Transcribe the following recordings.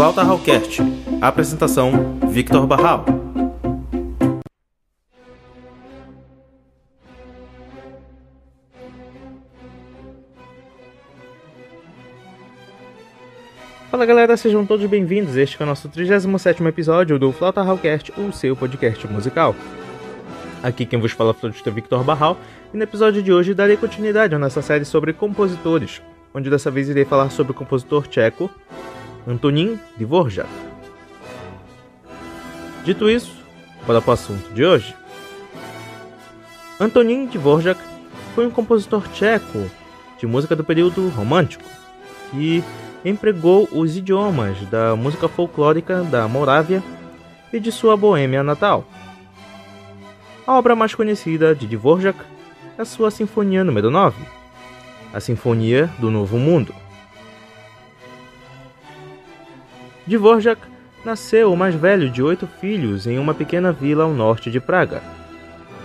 Flauta Hallcast. Apresentação: Victor Barral. Fala galera, sejam todos bem-vindos. Este é o nosso 37 episódio do Flauta Hallcast, o seu podcast musical. Aqui quem vos fala é o flautista Victor Barral, e no episódio de hoje darei continuidade à nossa série sobre compositores, onde dessa vez irei falar sobre o compositor tcheco Antonin Dvorak. Dito isso, para o assunto de hoje. Antonin Dvorak foi um compositor tcheco de música do período romântico que empregou os idiomas da música folclórica da Morávia e de sua Boêmia natal. A obra mais conhecida de Dvorak é sua Sinfonia número 9, a Sinfonia do Novo Mundo. Dvorak nasceu o mais velho de oito filhos em uma pequena vila ao norte de Praga.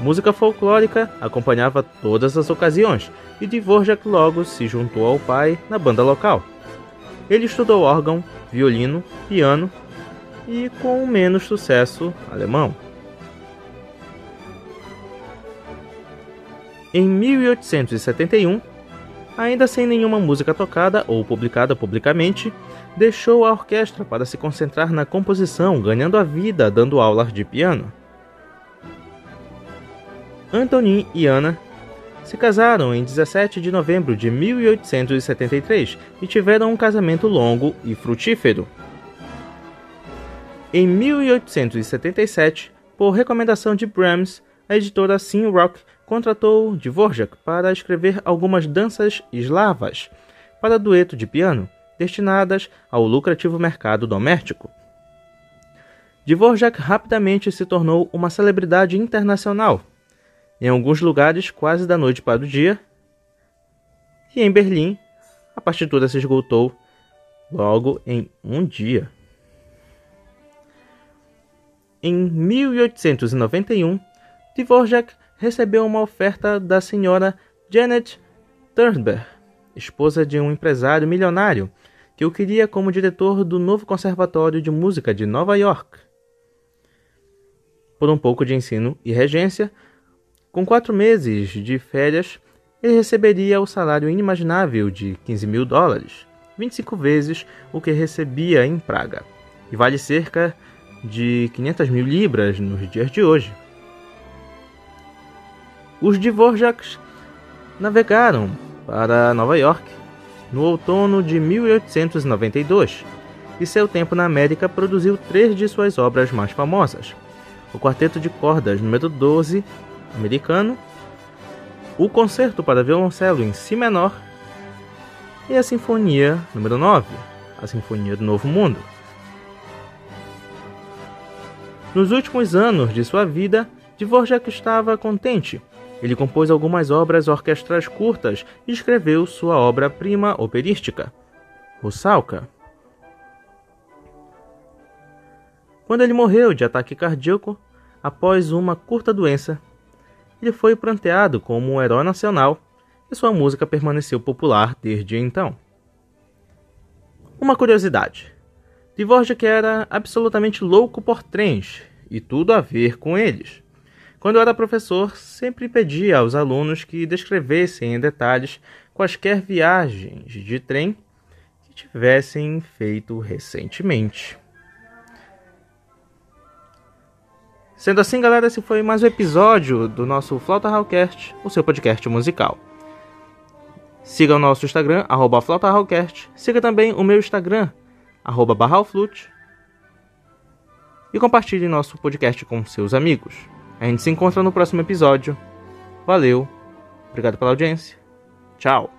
Música folclórica acompanhava todas as ocasiões e Dvorak logo se juntou ao pai na banda local. Ele estudou órgão, violino, piano e, com menos sucesso, alemão. Em 1871, ainda sem nenhuma música tocada ou publicada publicamente, deixou a orquestra para se concentrar na composição, ganhando a vida dando aulas de piano. Antonin e Anna se casaram em 17 de novembro de 1873 e tiveram um casamento longo e frutífero. Em 1877, por recomendação de Brahms, a editora Sim Rock contratou Dvorak para escrever algumas danças eslavas para dueto de piano, destinadas ao lucrativo mercado doméstico. Dvorak rapidamente se tornou uma celebridade internacional em alguns lugares quase da noite para o dia, e em Berlim a partitura se esgotou logo em um dia. Em 1891, Dvorak recebeu uma oferta da senhora Janet Turnberg, esposa de um empresário milionário que o queria como diretor do novo Conservatório de Música de Nova York. Por um pouco de ensino e regência, com quatro meses de férias, ele receberia o salário inimaginável de 15 mil dólares, 25 vezes o que recebia em Praga, e vale cerca de 500 mil libras nos dias de hoje. Os Dvoraks navegaram para Nova York no outono de 1892 e seu tempo na América produziu três de suas obras mais famosas: o Quarteto de Cordas número 12 americano, o Concerto para Violoncelo em Si menor e a Sinfonia número 9, a Sinfonia do Novo Mundo. Nos últimos anos de sua vida, Dvorak estava contente. Ele compôs algumas obras orquestrais curtas e escreveu sua obra-prima operística, Russalka. Quando ele morreu de ataque cardíaco, após uma curta doença, ele foi pranteado como um herói nacional e sua música permaneceu popular desde então. Uma curiosidade: Dvorak era absolutamente louco por trens e tudo a ver com eles. Quando eu era professor, sempre pedia aos alunos que descrevessem em detalhes quaisquer viagens de trem que tivessem feito recentemente. Sendo assim, galera, esse foi mais um episódio do nosso Flauta Hallcast, o seu podcast musical. Siga o nosso Instagram, arroba Flauta Hallcast. Siga também o meu Instagram, arroba Barralflute. E compartilhe nosso podcast com seus amigos. A gente se encontra no próximo episódio. Valeu, obrigado pela audiência. Tchau.